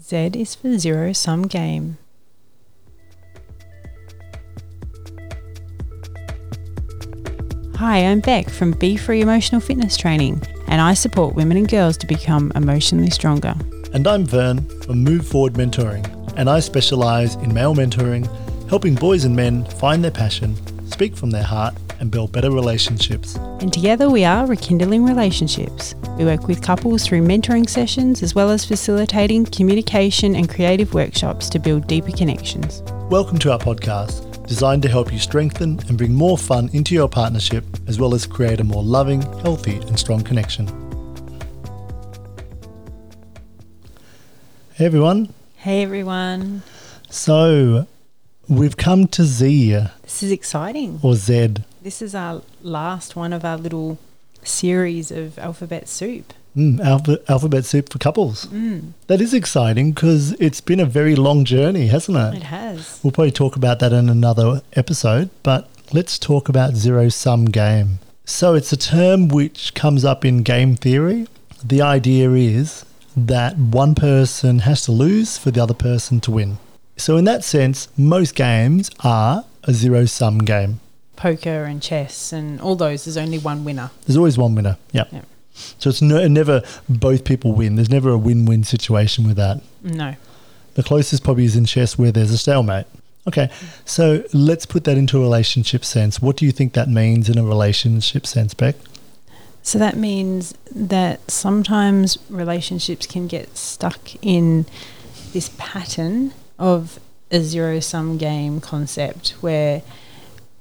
Z is for zero sum game. Hi, I'm Beck from Be Free Emotional Fitness Training, and I support women and girls to become emotionally stronger. And I'm Vern from Move Forward Mentoring, and I specialise in male mentoring, helping boys and men find their passion, speak from their heart, and build better relationships. And together we are rekindling relationships. We work with couples through mentoring sessions as well as facilitating communication and creative workshops to build deeper connections. Welcome to our podcast, designed to help you strengthen and bring more fun into your partnership, as well as create a more loving, healthy, and strong connection. Hey everyone. Hey everyone. So, we've come to Z This is exciting. or Z. This is our last one of our little series of alphabet soup. Mm, alpha, alphabet soup for couples. Mm, That is exciting because it's been a very long journey, hasn't it? it has. We'll probably talk about that in another episode, but let's talk about zero sum game. So, it's a term which comes up in game theory. The idea is that one person has to lose for the other person to win. So, in that sense, most games are a zero sum game. Poker and chess and all those, there's only one winner. There's always one winner. Yeah. Yep. So, it's no, never both people win. There's never a win win situation with that. No. The closest probably is in chess where there's a stalemate. Okay, so let's put that into a relationship sense. What do you think that means in a relationship sense, Beck? So that means that sometimes relationships can get stuck in this pattern of a zero sum game concept where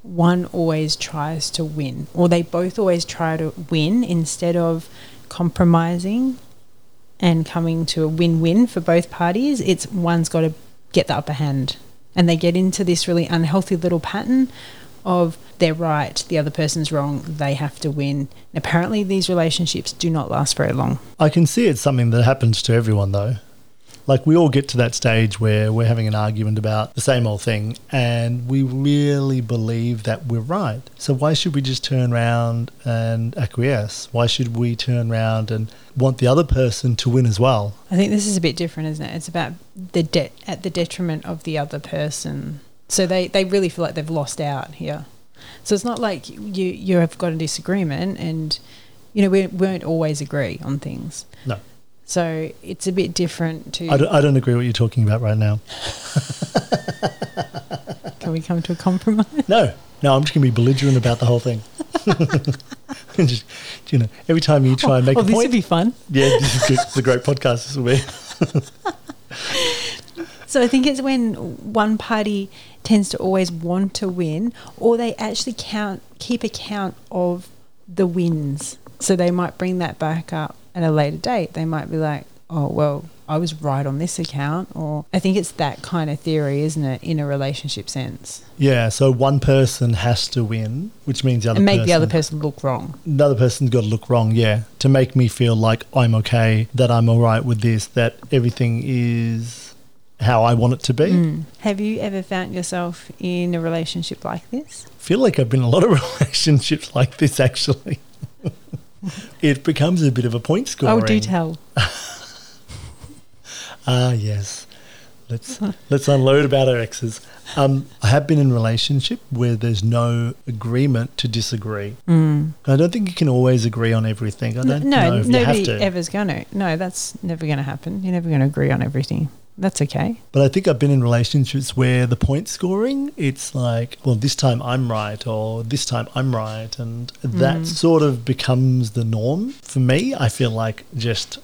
one always tries to win, or they both always try to win instead of compromising and coming to a win win for both parties. It's one's got to get the upper hand. And they get into this really unhealthy little pattern of they're right, the other person's wrong, they have to win. Apparently, these relationships do not last very long. I can see it's something that happens to everyone, though. Like, we all get to that stage where we're having an argument about the same old thing, and we really believe that we're right. So, why should we just turn around and acquiesce? Why should we turn around and want the other person to win as well? I think this is a bit different, isn't it? It's about the debt at the detriment of the other person. So they, they really feel like they've lost out here. So it's not like you you have got a disagreement and you know we won't always agree on things. No. So it's a bit different to I don't, I don't agree what you're talking about right now. can we come to a compromise? No, no, I'm just going to be belligerent about the whole thing. just, you know, every time you try and make oh, a oh, this point, would be fun. yeah, this is good. It's a great podcast. This will be. So I think it's when one party tends to always want to win, or they actually count keep account of the wins. So they might bring that back up at a later date. They might be like, "Oh well, I was right on this account," or I think it's that kind of theory, isn't it, in a relationship sense, Yeah, so one person has to win, which means the other and make person, the other person look wrong. the other person's got to look wrong. Yeah, to make me feel like I'm okay, that I'm all right with this, that everything is how I want it to be. Mm. Have you ever found yourself in a relationship like this? I feel like I've been in a lot of relationships like this actually. it becomes a bit of a point scoring. Oh, do tell. Ah, yes. Let's let's unload about our exes. Um, I have been in a relationship where there's no agreement to disagree. Mm. I don't think you can always agree on everything. I don't no, know if you have nobody to. ever's going to. No, that's never going to happen. You're never going to agree on everything. That's okay. But I think I've been in relationships where the point scoring, it's like, well, this time I'm right, or this time I'm right. And that Mm. sort of becomes the norm. For me, I feel like just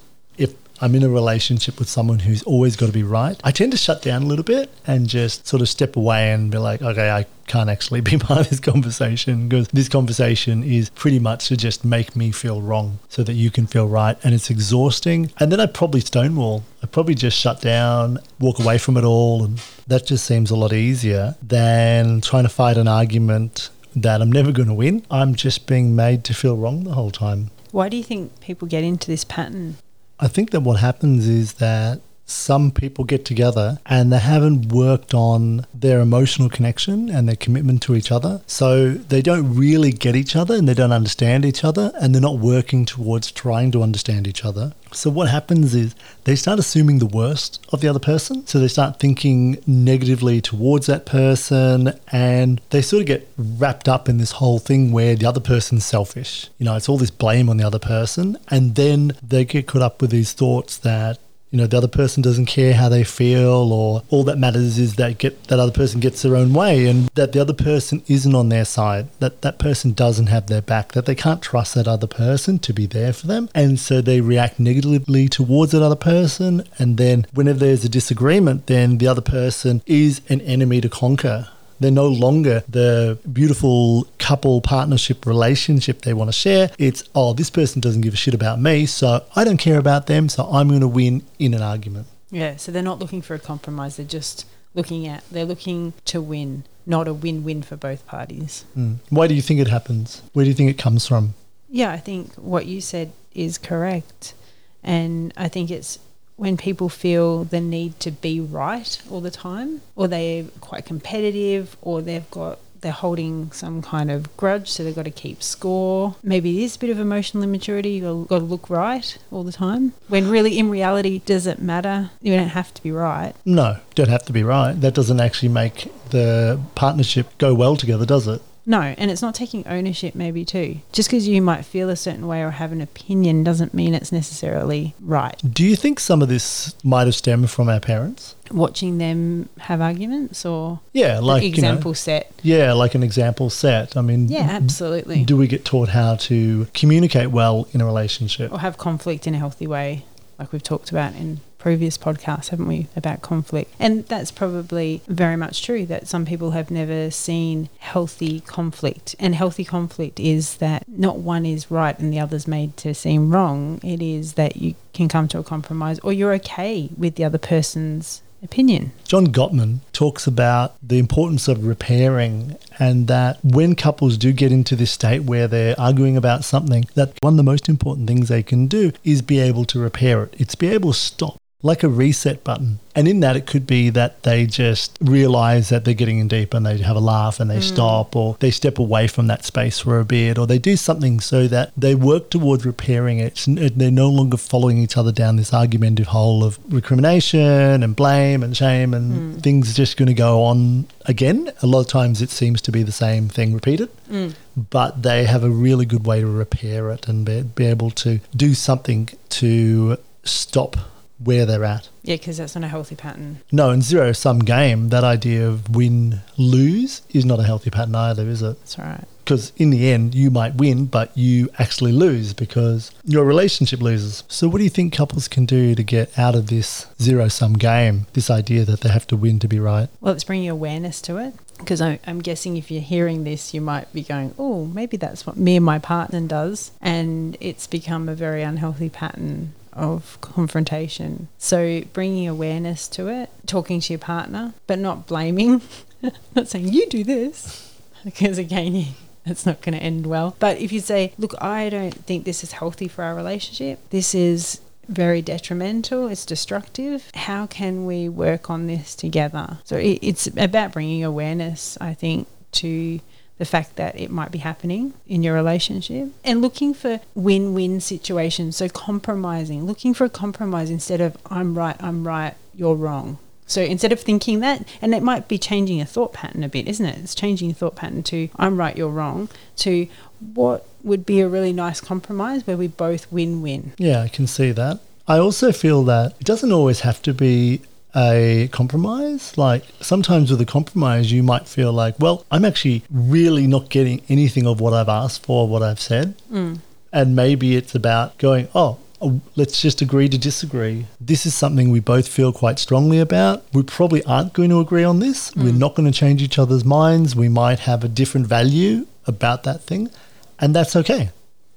I'm in a relationship with someone who's always got to be right, I tend to shut down a little bit and just sort of step away and be like, okay, I can't actually be part of this conversation because this conversation is pretty much to just make me feel wrong so that you can feel right. And it's exhausting. And then I probably stonewall. I probably just shut down, walk away from it all. And that just seems a lot easier than trying to fight an argument that I'm never going to win. I'm just being made to feel wrong the whole time. Why do you think people get into this pattern? I think that what happens is that some people get together and they haven't worked on their emotional connection and their commitment to each other. So they don't really get each other and they don't understand each other and they're not working towards trying to understand each other. So what happens is they start assuming the worst of the other person. So they start thinking negatively towards that person and they sort of get wrapped up in this whole thing where the other person's selfish. You know, it's all this blame on the other person and then they get caught up with these thoughts that you know the other person doesn't care how they feel or all that matters is that get that other person gets their own way and that the other person isn't on their side that that person doesn't have their back that they can't trust that other person to be there for them. And so they react negatively towards that other person and then whenever there's a disagreement then the other person is an enemy to conquer they're no longer the beautiful couple partnership relationship they want to share. It's, oh, this person doesn't give a shit about me, so I don't care about them, so I'm going to win in an argument. Yeah, so they're not looking for a compromise. They're just looking at, they're looking to win, not a win win for both parties. Mm. Why do you think it happens? Where do you think it comes from? Yeah, I think what you said is correct. And I think it's when people feel the need to be right all the time, or they're quite competitive, or they've got they're holding some kind of grudge, so they've got to keep score. Maybe it is a bit of emotional immaturity. You've got to look right all the time. When really, in reality, does it matter? You don't have to be right. No, don't have to be right. That doesn't actually make the partnership go well together, does it? No, and it's not taking ownership, maybe too. Just because you might feel a certain way or have an opinion doesn't mean it's necessarily right. Do you think some of this might have stemmed from our parents? Watching them have arguments or yeah, like example you know, set. Yeah, like an example set. I mean, yeah, absolutely. Do we get taught how to communicate well in a relationship or have conflict in a healthy way, like we've talked about in previous podcasts, haven't we, about conflict? And that's probably very much true that some people have never seen healthy conflict. And healthy conflict is that not one is right and the other's made to seem wrong. It is that you can come to a compromise or you're okay with the other person's opinion. John Gottman talks about the importance of repairing and that when couples do get into this state where they're arguing about something, that one of the most important things they can do is be able to repair it. It's be able to stop like a reset button. And in that, it could be that they just realize that they're getting in deep and they have a laugh and they mm. stop, or they step away from that space for a bit, or they do something so that they work towards repairing it. They're no longer following each other down this argumentative hole of recrimination and blame and shame, and mm. things just going to go on again. A lot of times, it seems to be the same thing repeated. Mm. But they have a really good way to repair it and be, be able to do something to stop where they're at. Yeah, because that's not a healthy pattern. No, in zero sum game, that idea of win lose is not a healthy pattern either, is it? That's right. Because in the end, you might win, but you actually lose because your relationship loses. So, what do you think couples can do to get out of this zero sum game? This idea that they have to win to be right? Well, it's bringing awareness to it. Because I'm guessing if you're hearing this, you might be going, oh, maybe that's what me and my partner does. And it's become a very unhealthy pattern of confrontation. So bringing awareness to it, talking to your partner, but not blaming, not saying you do this, because again, it's not going to end well. But if you say, look, I don't think this is healthy for our relationship, this is very detrimental, it's destructive. How can we work on this together? So it's about bringing awareness, I think, to the fact that it might be happening in your relationship and looking for win win situations. So, compromising, looking for a compromise instead of I'm right, I'm right, you're wrong. So instead of thinking that, and it might be changing a thought pattern a bit, isn't it? It's changing your thought pattern to I'm right, you're wrong, to what would be a really nice compromise where we both win win. Yeah, I can see that. I also feel that it doesn't always have to be a compromise. Like sometimes with a compromise, you might feel like, well, I'm actually really not getting anything of what I've asked for, what I've said. Mm. And maybe it's about going, oh, oh, let's just agree to disagree. This is something we both feel quite strongly about. We probably aren't going to agree on this. Mm. We're not going to change each other's minds. We might have a different value about that thing. And that's okay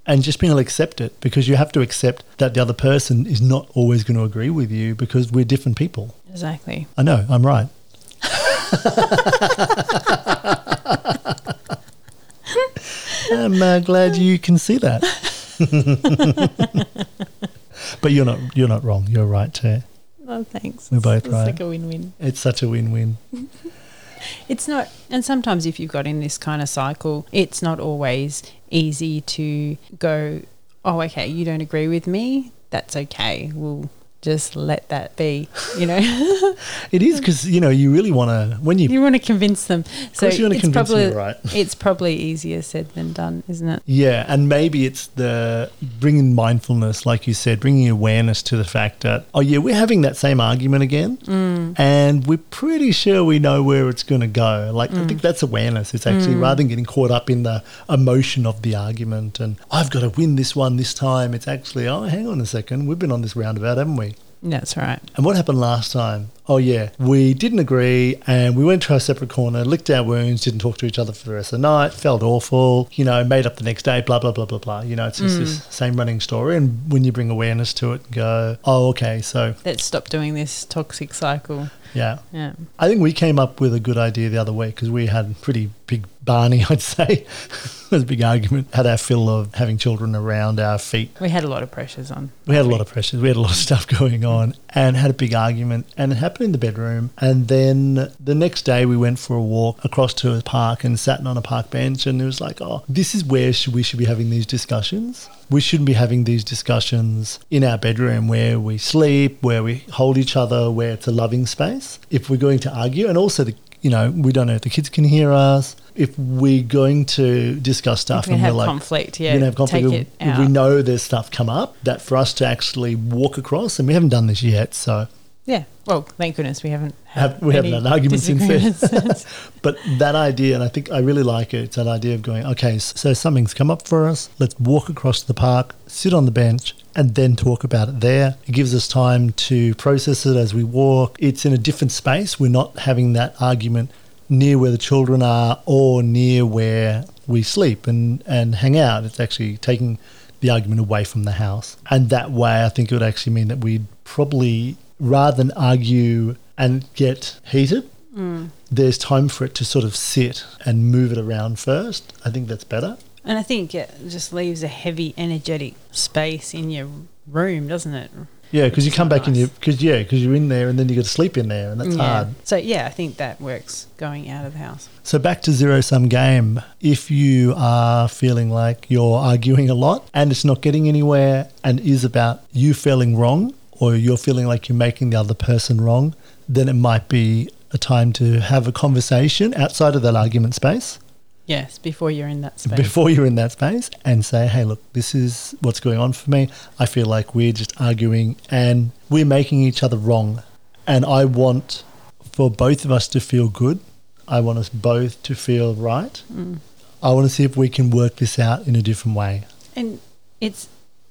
and just being able to accept it because you have to accept that the other person is not always going to agree with you because we're different people. Exactly. I know, I'm right. I'm uh, glad you can see that. but you're not you're not wrong. You're right too. Oh, thanks. We're both it's right. like a win-win. It's such a win-win. It's not, and sometimes if you've got in this kind of cycle, it's not always easy to go, oh, okay, you don't agree with me. That's okay. We'll just let that be. You know, It is because you know you really want to when you you want to convince them. So you wanna it's convince probably you're right. it's probably easier said than done, isn't it? Yeah, and maybe it's the bringing mindfulness, like you said, bringing awareness to the fact that, oh, yeah, we're having that same argument again, Mm. and we're pretty sure we know where it's going to go. Like, I Mm. think that's awareness. It's actually rather than getting caught up in the emotion of the argument and I've got to win this one this time, it's actually, oh, hang on a second, we've been on this roundabout, haven't we? That's right. And what happened last time? Oh, yeah, we didn't agree and we went to our separate corner, licked our wounds, didn't talk to each other for the rest of the night, felt awful, you know, made up the next day, blah, blah, blah, blah, blah. You know, it's just this mm. same running story. And when you bring awareness to it and go, oh, okay, so Let's stop doing this toxic cycle. Yeah. Yeah. I think we came up with a good idea the other week because we had pretty big Barney, I'd say. it was a big argument. Had our fill of having children around our feet. We had a lot of pressures on. We had a lot of pressures. We had a lot of stuff going on and had a big argument. And it happened in the bedroom. And then the next day, we went for a walk across to a park and sat on a park bench. And it was like, oh, this is where we should be having these discussions. We shouldn't be having these discussions in our bedroom where we sleep, where we hold each other, where it's a loving space. If we're going to argue, and also the you know, we don't know if the kids can hear us. If we're going to discuss stuff and we're like, conflict. we're Yeah. gonna have conflict. Take we, we know there's stuff come up that for us to actually walk across, and we haven't done this yet. So, Yeah. Well, thank goodness we haven't had Have- we haven't had an argument since then. but that idea, and I think I really like it. It's that idea of going, okay, so something's come up for us. Let's walk across to the park, sit on the bench, and then talk about it there. It gives us time to process it as we walk. It's in a different space. We're not having that argument near where the children are or near where we sleep and, and hang out. It's actually taking the argument away from the house. And that way, I think it would actually mean that we'd probably, rather than argue and get heated, mm. there's time for it to sort of sit and move it around first. I think that's better. and I think it just leaves a heavy, energetic space in your room, doesn't it? Yeah, because you come back and you, nice. because yeah, because you're in there and then you got to sleep in there, and that's yeah. hard. So yeah, I think that works going out of the house. So back to zero sum game. If you are feeling like you're arguing a lot and it's not getting anywhere and is about you feeling wrong or you're feeling like you're making the other person wrong, then it might be a time to have a conversation outside of that argument space Yes, before you're in that space. before you're in that space and say, hey, look, this is what's going on for me. I feel like we're just arguing and we're making each other wrong. And I want for both of us to feel good. I want us both to feel right. Mm. I want to see if we can work this out in a different way. And it's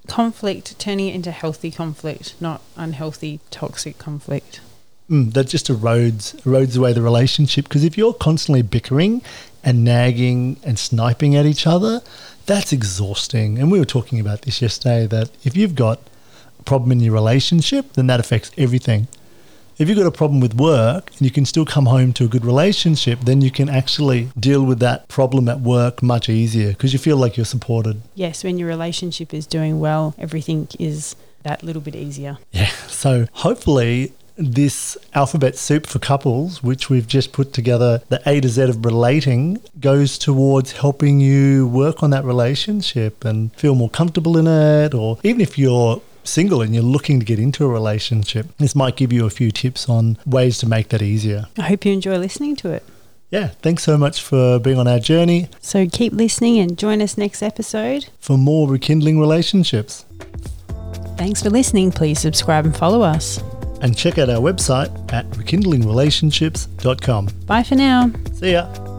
conflict turning it into healthy conflict, not unhealthy, toxic conflict. Mm, that just erodes erodes away the relationship because if you're constantly bickering and nagging and sniping at each other, that's exhausting. And we were talking about this yesterday that if you've got a problem in your relationship, then that affects everything. If you've got a problem with work and you can still come home to a good relationship, then you can actually deal with that problem at work much easier because you feel like you're supported. Yes, when your relationship is doing well, everything is that little bit easier. Yeah. So hopefully this alphabet soup for couples, which we've just put together, the A to Z of relating, goes towards helping you work on that relationship and feel more comfortable in it. Or even if you're single and you're looking to get into a relationship, this might give you a few tips on ways to make that easier. I hope you enjoy listening to it. Yeah. Thanks so much for being on our journey So keep listening and join us next episode. for more rekindling relationships. Thanks for listening. Please subscribe and follow us. And check out our website at rekindlingrelationships.com. Bye for now. See ya.